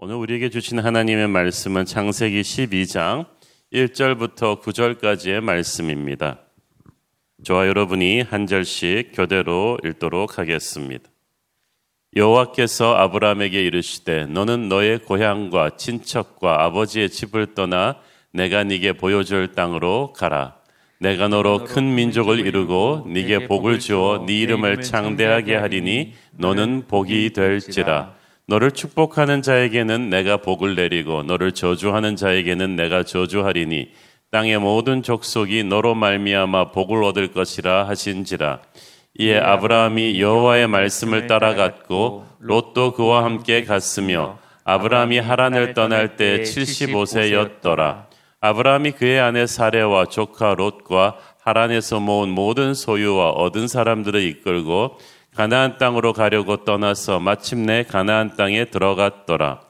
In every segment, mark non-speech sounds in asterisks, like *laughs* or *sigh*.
오늘 우리에게 주신 하나님의 말씀은 창세기 12장 1절부터 9절까지의 말씀입니다. 저와 여러분이 한 절씩 교대로 읽도록 하겠습니다. 여호와께서 아브라함에게 이르시되 너는 너의 고향과 친척과 아버지의 집을 떠나 내가 네게 보여줄 땅으로 가라. 내가 너로 큰 민족을 이루고 네게 복을 주어 네 이름을 창대하게 하리니 너는 복이 될지라. 너를 축복하는 자에게는 내가 복을 내리고 너를 저주하는 자에게는 내가 저주하리니 땅의 모든 족속이 너로 말미암아 복을 얻을 것이라 하신지라. 이에 아브라함이 여호와의 말씀을 따라갔고 롯도 그와 함께 갔으며 아브라함이 하란을 떠날 때 75세였더라. 아브라함이 그의 아내 사레와 조카 롯과 하란에서 모은 모든 소유와 얻은 사람들을 이끌고 가나안 땅으로 가려고 떠나서 마침내 가나안 땅에 들어갔더라.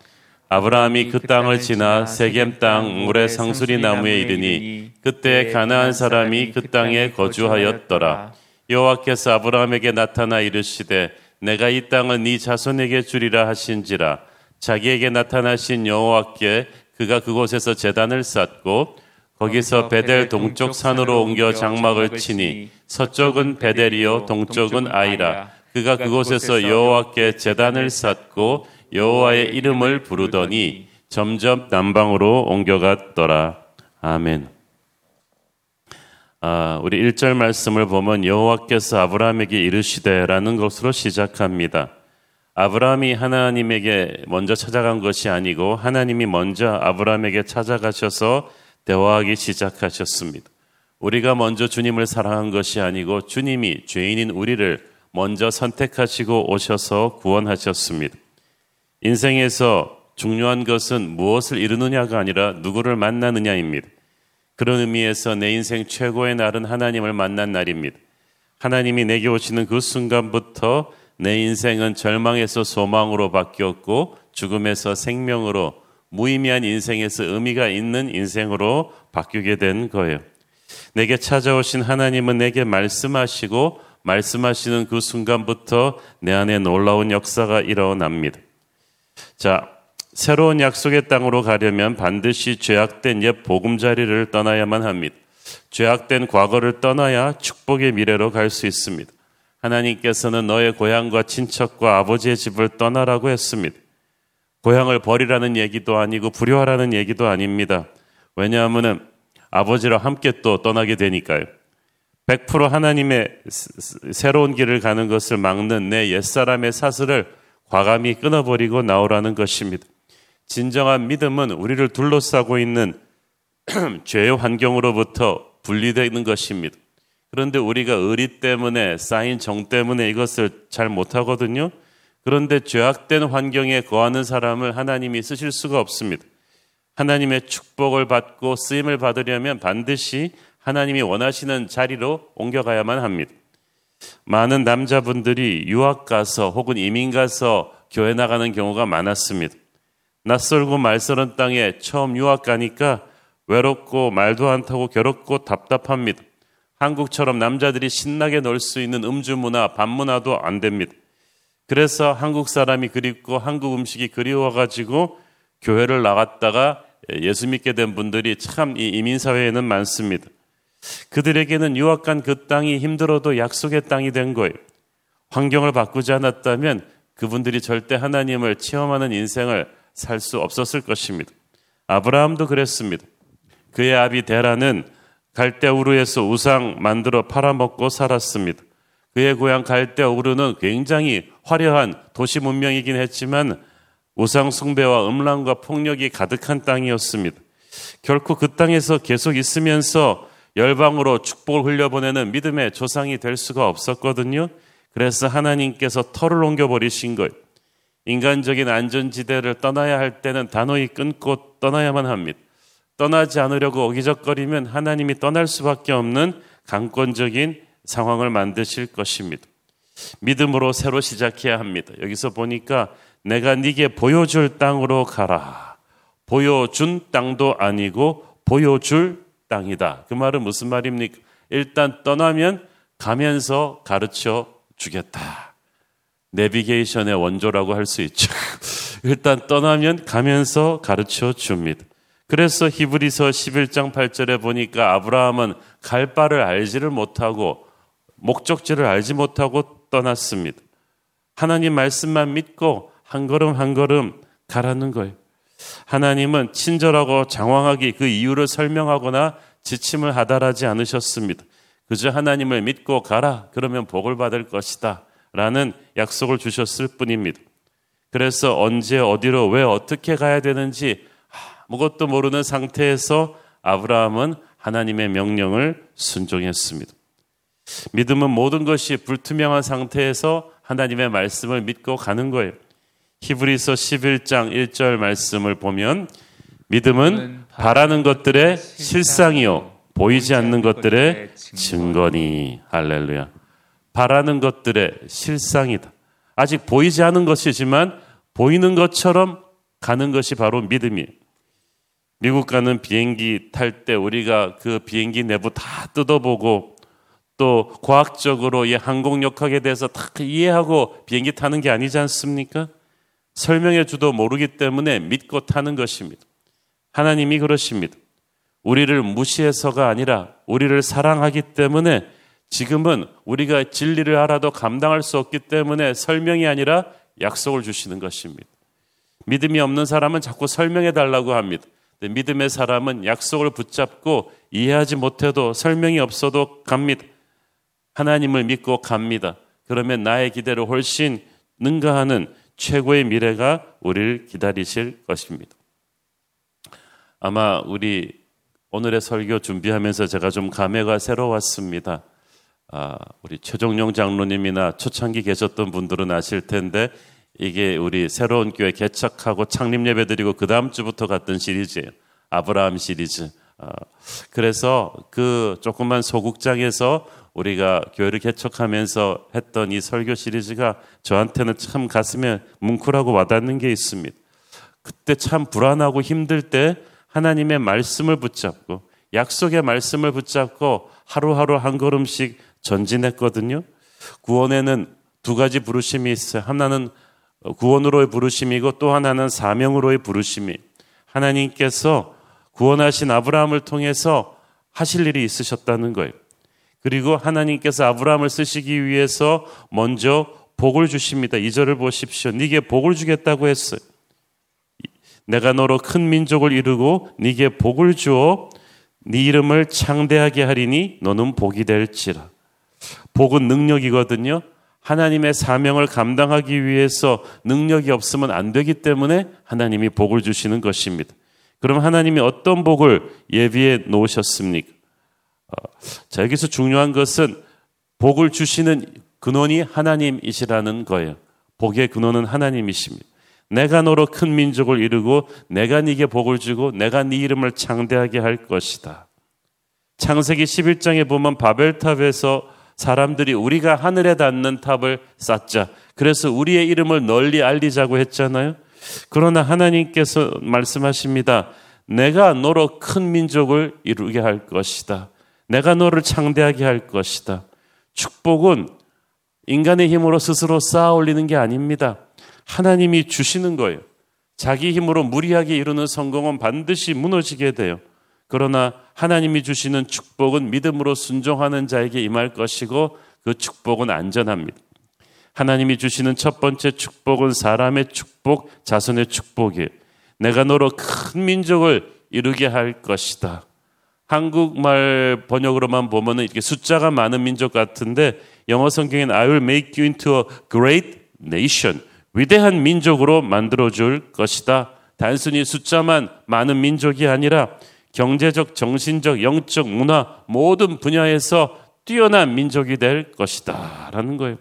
아브라함이 그 땅을 지나 세겜 땅 물의 상수리 나무에 이르니 그때 가나안 사람이 그 땅에 거주하였더라. 여호와께서 아브라함에게 나타나 이르시되 내가 이 땅을 네 자손에게 주리라 하신지라 자기에게 나타나신 여호와께 그가 그곳에서 재단을 쌓고 거기서 베델 동쪽 산으로 옮겨 장막을 치니 서쪽은 베델이요 동쪽은 아이라 그가 그곳에서 여호와께 제단을 쌓고 여호와의 이름을 부르더니 점점 남방으로 옮겨갔더라. 아멘. 아, 우리 1절 말씀을 보면 여호와께서 아브라함에게 이르시되라는 것으로 시작합니다. 아브라함이 하나님에게 먼저 찾아간 것이 아니고 하나님이 먼저 아브라함에게 찾아가셔서 대화하기 시작하셨습니다. 우리가 먼저 주님을 사랑한 것이 아니고 주님이 죄인인 우리를 먼저 선택하시고 오셔서 구원하셨습니다. 인생에서 중요한 것은 무엇을 이루느냐가 아니라 누구를 만나느냐입니다. 그런 의미에서 내 인생 최고의 날은 하나님을 만난 날입니다. 하나님이 내게 오시는 그 순간부터 내 인생은 절망에서 소망으로 바뀌었고 죽음에서 생명으로 무의미한 인생에서 의미가 있는 인생으로 바뀌게 된 거예요. 내게 찾아오신 하나님은 내게 말씀하시고 말씀하시는 그 순간부터 내 안에 놀라운 역사가 일어납니다. 자, 새로운 약속의 땅으로 가려면 반드시 죄악된 옛 보금자리를 떠나야만 합니다. 죄악된 과거를 떠나야 축복의 미래로 갈 수 있습니다. 하나님께서는 너의 고향과 친척과 아버지의 집을 떠나라고 했습니다. 고향을 버리라는 얘기도 아니고 불효하라는 얘기도 아닙니다. 왜냐하면 아버지랑 함께 또 떠나게 되니까요. 100% 하나님의 새로운 길을 가는 것을 막는 내 옛사람의 사슬을 과감히 끊어버리고 나오라는 것입니다. 진정한 믿음은 우리를 둘러싸고 있는 *clears throat* 죄의 환경으로부터 분리되는 것입니다. 그런데 우리가 의리 때문에 쌓인 정 때문에 이것을 잘 못하거든요. 그런데 죄악된 환경에 거하는 사람을 하나님이 쓰실 수가 없습니다. 하나님의 축복을 받고 쓰임을 받으려면 반드시 하나님이 원하시는 자리로 옮겨가야만 합니다. 많은 남자분들이 유학 가서 혹은 이민 가서 교회 나가는 경우가 많았습니다. 낯설고 말설은 땅에 처음 유학 가니까 외롭고 말도 안 타고 괴롭고 답답합니다. 한국처럼 남자들이 신나게 놀 수 있는 음주 문화, 반 문화도 안 됩니다. 그래서 한국 사람이 그립고 한국 음식이 그리워가지고 교회를 나갔다가 예수 믿게 된 분들이 참 이 이민 사회에는 많습니다. 그들에게는 유학 간 그 땅이 힘들어도 약속의 땅이 된 거예요. 환경을 바꾸지 않았다면 그분들이 절대 하나님을 체험하는 인생을 살 수 없었을 것입니다. 아브라함도 그랬습니다. 그의 아비 데라는 갈대 우르에서 우상 만들어 팔아먹고 살았습니다. 그의 고향 갈대 우르는 굉장히 화려한 도시 문명이긴 했지만 우상 숭배와 음란과 폭력이 가득한 땅이었습니다. 결코 그 땅에서 계속 있으면서 열방으로 축복을 흘려보내는 믿음의 조상이 될 수가 없었거든요. 그래서 하나님께서 털을 옮겨버리신 거예요. 인간적인 안전지대를 떠나야 할 때는 단호히 끊고 떠나야만 합니다. 떠나지 않으려고 어기적거리면 하나님이 떠날 수밖에 없는 강권적인 상황을 만드실 것입니다. 믿음으로 새로 시작해야 합니다. 여기서 보니까 내가 네게 보여줄 땅으로 가라. 보여준 땅도 아니고 보여줄 땅이다. 그 말은 무슨 말입니까? 일단 떠나면 가면서 가르쳐 주겠다. 내비게이션의 원조라고 할 수 있죠. *laughs* 일단 떠나면 가면서 가르쳐 줍니다. 그래서 히브리서 11장 8절에 보니까 아브라함은 갈 바를 알지를 못하고 목적지를 알지 못하고 떠났습니다. 하나님 말씀만 믿고 한 걸음 한 걸음 가라는 거예요. 하나님은 친절하고 장황하게 그 이유를 설명하거나 지침을 하달하지 않으셨습니다. 그저 하나님을 믿고 가라. 그러면 복을 받을 것이다. 라는 약속을 주셨을 뿐입니다. 그래서 언제 어디로 왜 어떻게 가야 되는지 아무것도 모르는 상태에서 아브라함은 하나님의 명령을 순종했습니다. 믿음은 모든 것이 불투명한 상태에서 하나님의 말씀을 믿고 가는 거예요. 히브리서 11장 1절 말씀을 보면 믿음은 바라는 것들의 실상이요 보이지 않는 것들의 증거니 할렐루야. 바라는 것들의 실상이다. 아직 보이지 않은 것이지만 보이는 것처럼 가는 것이 바로 믿음이에요. 미국 가는 비행기 탈 때 우리가 그 비행기 내부 다 뜯어보고 또 과학적으로 이 항공역학에 대해서 다 이해하고 비행기 타는 게 아니지 않습니까? 설명해 주도 모르기 때문에 믿고 타는 것입니다. 하나님이 그러십니다. 우리를 무시해서가 아니라 우리를 사랑하기 때문에 지금은 우리가 진리를 알아도 감당할 수 없기 때문에 설명이 아니라 약속을 주시는 것입니다. 믿음이 없는 사람은 자꾸 설명해 달라고 합니다. 믿음의 사람은 약속을 붙잡고 이해하지 못해도 설명이 없어도 갑니다. 하나님을 믿고 갑니다. 그러면 나의 기대를 훨씬 능가하는 최고의 미래가 우리를 기다리실 것입니다. 아마 우리 오늘의 설교 준비하면서 제가 좀 감회가 새로웠습니다. 아, 우리 최종용 장로님이나 초창기 계셨던 분들은 아실 텐데 이게 우리 새로운 교회 개척하고 창립 예배 드리고 그 다음 주부터 갔던 시리즈예요. 아브라함 시리즈. 아, 그래서 그 조그만 소극장에서 우리가 교회를 개척하면서 했던 이 설교 시리즈가 저한테는 참 가슴에 뭉클하고 와닿는 게 있습니다. 그때 참 불안하고 힘들 때 하나님의 말씀을 붙잡고 약속의 말씀을 붙잡고 하루하루 한 걸음씩 전진했거든요. 구원에는 두 가지 부르심이 있어요. 하나는 구원으로의 부르심이고 또 하나는 사명으로의 부르심이. 하나님께서 구원하신 아브라함을 통해서 하실 일이 있으셨다는 거예요. 그리고 하나님께서 아브라함을 쓰시기 위해서 먼저 복을 주십니다. 이절을 보십시오. 네게 복을 주겠다고 했어요. 내가 너로 큰 민족을 이루고 네게 복을 주어 네 이름을 창대하게 하리니 너는 복이 될지라. 복은 능력이거든요. 하나님의 사명을 감당하기 위해서 능력이 없으면 안 되기 때문에 하나님이 복을 주시는 것입니다. 그럼 하나님이 어떤 복을 예비해 놓으셨습니까? 어, 자, 여기서 중요한 것은 복을 주시는 근원이 하나님이시라는 거예요. 복의 근원은 하나님이십니다. 내가 너로 큰 민족을 이루고 내가 네게 복을 주고 내가 네 이름을 창대하게 할 것이다. 창세기 11장에 보면 바벨탑에서 사람들이 우리가 하늘에 닿는 탑을 쌓자. 그래서 우리의 이름을 널리 알리자고 했잖아요. 그러나 하나님께서 말씀하십니다. 내가 너로 큰 민족을 이루게 할 것이다. 내가 너를 창대하게 할 것이다. 축복은 인간의 힘으로 스스로 쌓아 올리는 게 아닙니다. 하나님이 주시는 거예요. 자기 힘으로 무리하게 이루는 성공은 반드시 무너지게 돼요. 그러나 하나님이 주시는 축복은 믿음으로 순종하는 자에게 임할 것이고 그 축복은 안전합니다. 하나님이 주시는 첫 번째 축복은 사람의 축복, 자손의 축복이에요. 내가 너로 큰 민족을 이루게 할 것이다. 한국말 번역으로만 보면은 이렇게 숫자가 많은 민족 같은데 영어 성경엔 I will make you into a great nation. 위대한 민족으로 만들어 줄 것이다. 단순히 숫자만 많은 민족이 아니라 경제적, 정신적, 영적, 문화 모든 분야에서 뛰어난 민족이 될 것이다. 라는 거예요.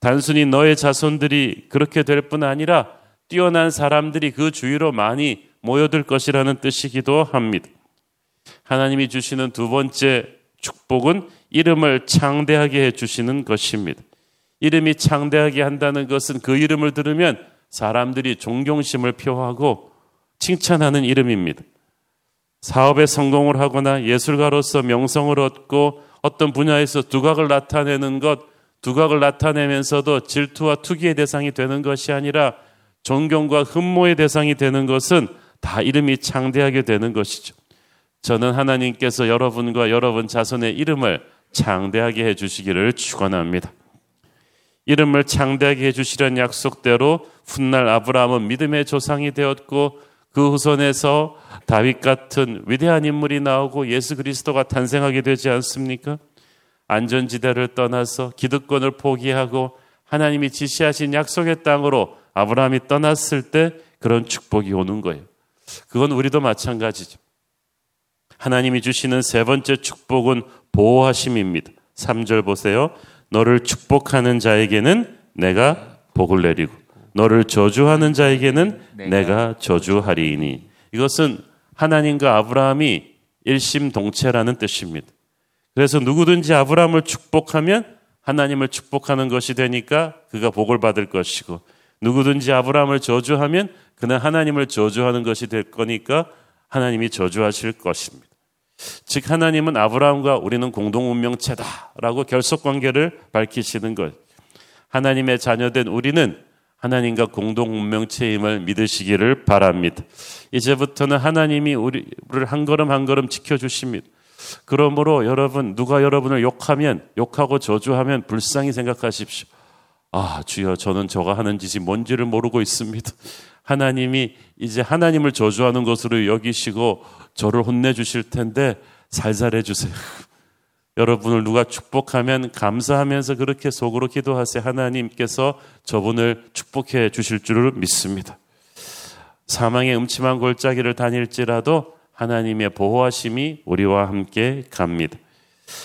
단순히 너의 자손들이 그렇게 될 뿐 아니라 뛰어난 사람들이 그 주위로 많이 모여들 것이라는 뜻이기도 합니다. 하나님이 주시는 두 번째 축복은 이름을 창대하게 해 주시는 것입니다. 이름이 창대하게 한다는 것은 그 이름을 들으면 사람들이 존경심을 표하고 칭찬하는 이름입니다. 사업에 성공을 하거나 예술가로서 명성을 얻고 어떤 분야에서 두각을 나타내는 것, 두각을 나타내면서도 질투와 투기의 대상이 되는 것이 아니라 존경과 흠모의 대상이 되는 것은 다 이름이 창대하게 되는 것이죠. 저는 하나님께서 여러분과 여러분 자손의 이름을 창대하게 해주시기를 축원합니다. 이름을 창대하게 해주시려는 약속대로 훗날 아브라함은 믿음의 조상이 되었고 그 후손에서 다윗 같은 위대한 인물이 나오고 예수 그리스도가 탄생하게 되지 않습니까? 안전지대를 떠나서 기득권을 포기하고 하나님이 지시하신 약속의 땅으로 아브라함이 떠났을 때 그런 축복이 오는 거예요. 그건 우리도 마찬가지죠. 하나님이 주시는 세 번째 축복은 보호하심입니다. 3절 보세요. 너를 축복하는 자에게는 내가 복을 내리고 너를 저주하는 자에게는 내가 저주하리이니 이것은 하나님과 아브라함이 일심동체라는 뜻입니다. 그래서 누구든지 아브라함을 축복하면 하나님을 축복하는 것이 되니까 그가 복을 받을 것이고 누구든지 아브라함을 저주하면 그는 하나님을 저주하는 것이 될 거니까 하나님이 저주하실 것입니다. 즉 하나님은 아브라함과 우리는 공동 운명체다라고 결속 관계를 밝히시는 것. 하나님의 자녀된 우리는 하나님과 공동 운명체임을 믿으시기를 바랍니다. 이제부터는 하나님이 우리를 한 걸음 한 걸음 지켜 주십니다. 그러므로 여러분 누가 여러분을 욕하면 욕하고 저주하면 불쌍히 생각하십시오. 아, 주여 저는 저가 하는 짓이 뭔지를 모르고 있습니다. 하나님이 이제 하나님을 저주하는 것으로 여기시고 저를 혼내주실 텐데 살살해 주세요. *laughs* 여러분을 누가 축복하면 감사하면서 그렇게 속으로 기도하세요. 하나님께서 저분을 축복해 주실 줄을 믿습니다. 사망의 음침한 골짜기를 다닐지라도 하나님의 보호하심이 우리와 함께 갑니다.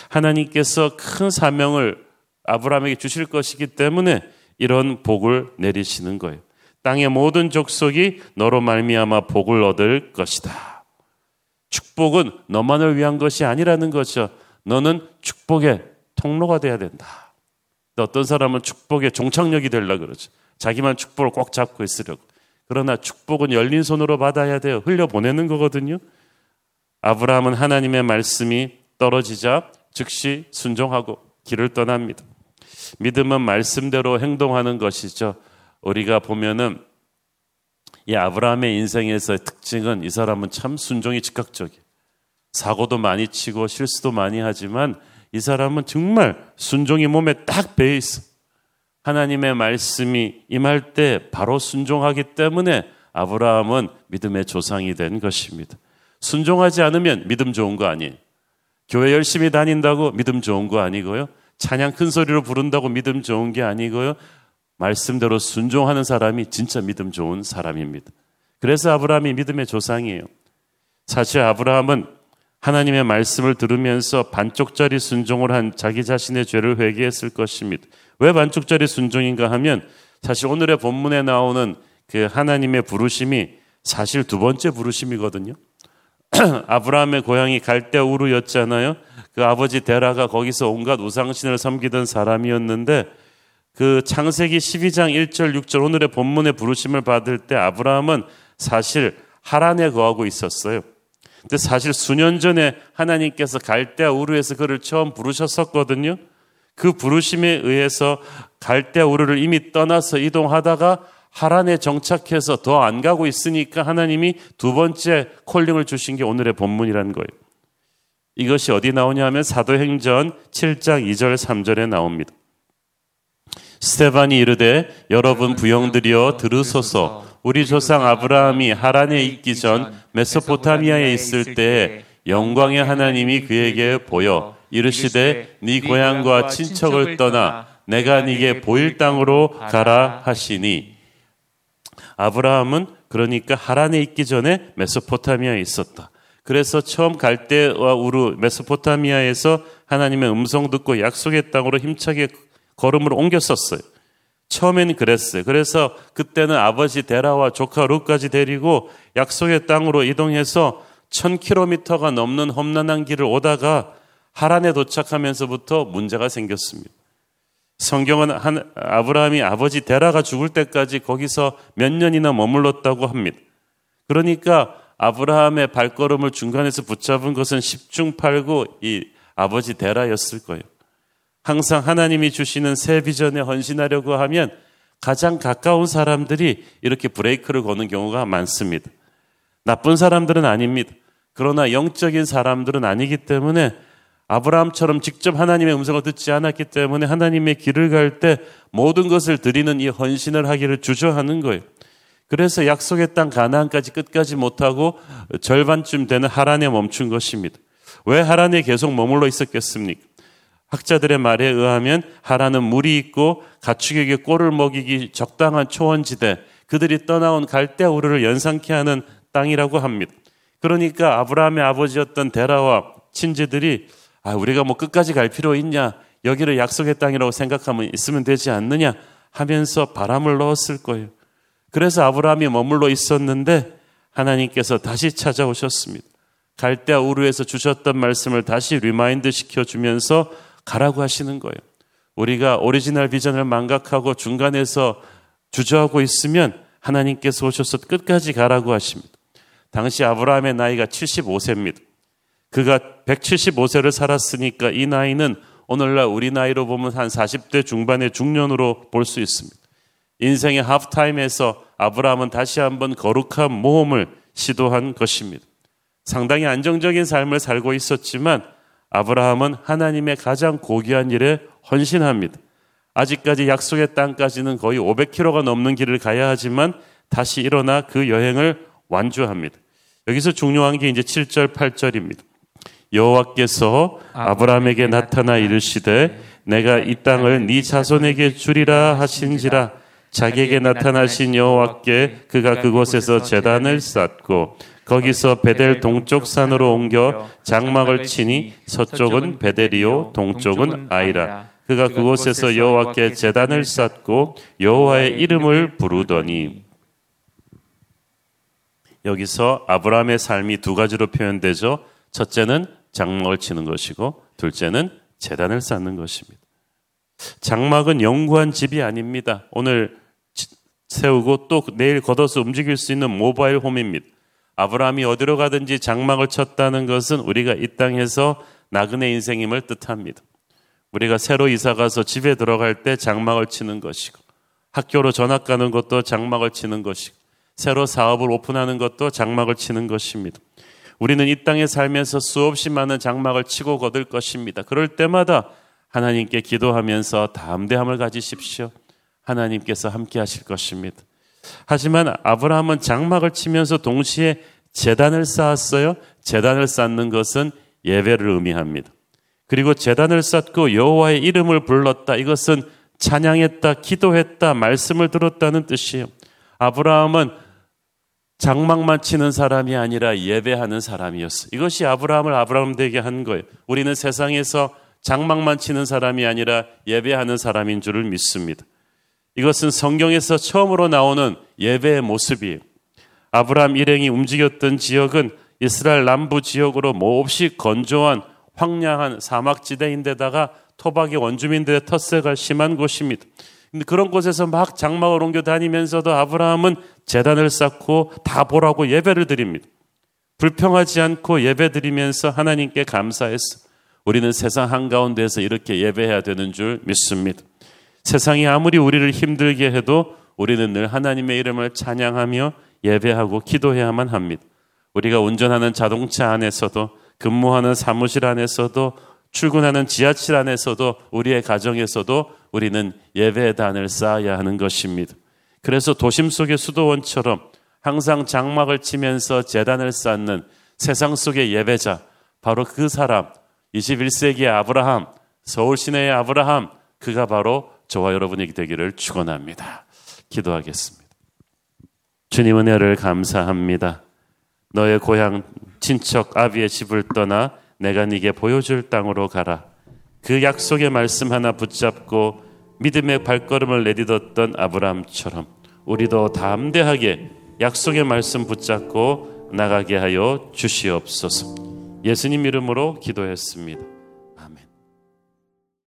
하나님께서 큰 사명을 아브라함에게 주실 것이기 때문에 이런 복을 내리시는 거예요. 땅의 모든 족속이 너로 말미암아 복을 얻을 것이다. 축복은 너만을 위한 것이 아니라는 거죠. 너는 축복의 통로가 돼야 된다. 어떤 사람은 축복의 종착역이 되려 그러죠. 자기만 축복을 꼭 잡고 있으려고. 그러나 축복은 열린 손으로 받아야 돼요. 흘려 보내는 거거든요. 아브라함은 하나님의 말씀이 떨어지자 즉시 순종하고 길을 떠납니다. 믿음은 말씀대로 행동하는 것이죠. 우리가 보면은 이 아브라함의 인생에서의 특징은 이 사람은 참 순종이 즉각적이에요. 사고도 많이 치고 실수도 많이 하지만 이 사람은 정말 순종이 몸에 딱 배어 있어. 하나님의 말씀이 임할 때 바로 순종하기 때문에 아브라함은 믿음의 조상이 된 것입니다. 순종하지 않으면 믿음 좋은 거 아니에요. 교회 열심히 다닌다고 믿음 좋은 거 아니고요. 찬양 큰 소리로 부른다고 믿음 좋은 게 아니고요. 말씀대로 순종하는 사람이 진짜 믿음 좋은 사람입니다. 그래서 아브라함이 믿음의 조상이에요. 사실 아브라함은 하나님의 말씀을 들으면서 반쪽짜리 순종을 한 자기 자신의 죄를 회개했을 것입니다. 왜 반쪽짜리 순종인가 하면 사실 오늘의 본문에 나오는 그 하나님의 부르심이 사실 두 번째 부르심이거든요. *clears throat* 아브라함의 고향이 갈대 우르였잖아요. 그 아버지 데라가 거기서 온갖 우상신을 섬기던 사람이었는데 그 창세기 12장 1절 6절 오늘의 본문의 부르심을 받을 때 아브라함은 사실 하란에 거하고 있었어요. 근데 사실 수년 전에 하나님께서 갈대아 우르에서 그를 처음 부르셨었거든요. 그 부르심에 의해서 갈대아 우르를 이미 떠나서 이동하다가 하란에 정착해서 더 안 가고 있으니까 하나님이 두 번째 콜링을 주신 게 오늘의 본문이라는 거예요. 이것이 어디 나오냐 하면 사도행전 7장 2절 3절에 나옵니다. 스테반이 이르되 여러분 부영들이여 들으소서 우리 조상 아브라함이 하란에 있기 전 메소포타미아에 있을 때 영광의 하나님이 그에게 보여 이르시되 네 고향과 친척을 떠나 내가 네게 보일 땅으로 가라 하시니 아브라함은 그러니까 하란에 있기 전에 메소포타미아에 있었다. 그래서 처음 갈대와 우르 메소포타미아에서 하나님의 음성 듣고 약속의 땅으로 힘차게 걸음을 옮겼었어요. 처음엔 그랬어요. 그래서 그때는 아버지 데라와 조카 룩까지 데리고 약속의 땅으로 이동해서 1000km가 넘는 험난한 길을 오다가 하란에 도착하면서부터 문제가 생겼습니다. 성경은 한, 아브라함이 아버지 데라가 죽을 때까지 거기서 몇 년이나 머물렀다고 합니다. 그러니까 아브라함의 발걸음을 중간에서 붙잡은 것은 십중팔구 이 아버지 데라였을 거예요. 항상 하나님이 주시는 새 비전에 헌신하려고 하면 가장 가까운 사람들이 이렇게 브레이크를 거는 경우가 많습니다. 나쁜 사람들은 아닙니다. 그러나 영적인 사람들은 아니기 때문에 아브라함처럼 직접 하나님의 음성을 듣지 않았기 때문에 하나님의 길을 갈 때 모든 것을 드리는 이 헌신을 하기를 주저하는 거예요. 그래서 약속의 땅 가나안까지 끝까지 못하고 절반쯤 되는 하란에 멈춘 것입니다. 왜 하란에 계속 머물러 있었겠습니까? 학자들의 말에 의하면 하란은 물이 있고 가축에게 꼴을 먹이기 적당한 초원지대, 그들이 떠나온 갈대아 우르를 연상케 하는 땅이라고 합니다. 그러니까 아브라함의 아버지였던 데라와 친지들이 아, 우리가 뭐 끝까지 갈 필요 있냐? 여기를 약속의 땅이라고 생각하면 있으면 되지 않느냐? 하면서 바람을 넣었을 거예요. 그래서 아브라함이 머물러 있었는데 하나님께서 다시 찾아오셨습니다. 갈대아 우르에서 주셨던 말씀을 다시 remind 시켜주면서 가라고 하시는 거예요. 우리가 오리지널 비전을 망각하고 중간에서 주저하고 있으면 하나님께서 오셔서 끝까지 가라고 하십니다. 당시 아브라함의 나이가 75세입니다. 그가 175세를 살았으니까 이 나이는 오늘날 우리 나이로 보면 한 40대 중반의 중년으로 볼 수 있습니다. 인생의 하프타임에서 아브라함은 다시 한번 거룩한 모험을 시도한 것입니다. 상당히 안정적인 삶을 살고 있었지만 아브라함은 하나님의 가장 고귀한 일에 헌신합니다. 아직까지 약속의 땅까지는 거의 500km가 넘는 길을 가야 하지만 다시 일어나 그 여행을 완주합니다. 여기서 중요한 게 이제 7절, 8절입니다. 여호와께서 아브라함에게 나타나 이르시되 내가 이 땅을 네 자손에게 주리라 하신지라 자기에게 나타나신 여호와께 그가 그곳에서 재단을 쌓고 거기서 베델 동쪽 산으로 옮겨 장막을 치니 서쪽은 베델이요 동쪽은 아이라 그가 그곳에서 여호와께 재단을 쌓고 여호와의 이름을 부르더니 여기서 아브라함의 삶이 두 가지로 표현되죠. 첫째는 장막을 치는 것이고 둘째는 재단을 쌓는 것입니다. 장막은 영구한 집이 아닙니다. 오늘 세우고 또 내일 걷어서 움직일 수 있는 모바일 홈입니다. 아브라함이 어디로 가든지 장막을 쳤다는 것은 우리가 이 땅에서 나그네 인생임을 뜻합니다. 우리가 새로 이사 가서 집에 들어갈 때 장막을 치는 것이고 학교로 전학 가는 것도 장막을 치는 것이고 새로 사업을 오픈하는 것도 장막을 치는 것입니다. 우리는 이 땅에 살면서 수없이 많은 장막을 치고 거둘 것입니다. 그럴 때마다 하나님께 기도하면서 담대함을 가지십시오. 하나님께서 함께 하실 것입니다. 하지만 아브라함은 장막을 치면서 동시에 재단을 쌓았어요. 재단을 쌓는 것은 예배를 의미합니다. 그리고 재단을 쌓고 여호와의 이름을 불렀다. 이것은 찬양했다, 기도했다, 말씀을 들었다는 뜻이에요. 아브라함은 장막만 치는 사람이 아니라 예배하는 사람이었어. 이것이 아브라함을 아브라함 되게 한 거예요. 우리는 세상에서 장막만 치는 사람이 아니라 예배하는 사람인 줄을 믿습니다. 이것은 성경에서 처음으로 나오는 예배의 모습이에요. 아브라함 일행이 움직였던 지역은 이스라엘 남부 지역으로 몹시 건조한 황량한 사막지대인데다가 토박이 원주민들의 텃세가 심한 곳입니다. 근데 그런 곳에서 막 장막을 옮겨 다니면서도 아브라함은 재단을 쌓고 다 보라고 예배를 드립니다. 불평하지 않고 예배 드리면서 하나님께 감사했어. 우리는 세상 한가운데에서 이렇게 예배해야 되는 줄 믿습니다. 세상이 아무리 우리를 힘들게 해도 우리는 늘 하나님의 이름을 찬양하며 예배하고 기도해야만 합니다. 우리가 운전하는 자동차 안에서도 근무하는 사무실 안에서도 출근하는 지하철 안에서도 우리의 가정에서도 우리는 예배의 단을 쌓아야 하는 것입니다. 그래서 도심 속의 수도원처럼 항상 장막을 치면서 재단을 쌓는 세상 속의 예배자, 바로 그 사람, 21세기의 아브라함, 서울 시내의 아브라함, 그가 바로 저와 여러분에게 되기를 축원합니다. 기도하겠습니다. 주님 은혜를 감사합니다. 너의 고향 친척 아비의 집을 떠나 내가 네게 보여줄 땅으로 가라. 그 약속의 말씀 하나 붙잡고 믿음의 발걸음을 내딛었던 아브라함처럼 우리도 담대하게 약속의 말씀 붙잡고 나가게 하여 주시옵소서. 예수님 이름으로 기도했습니다.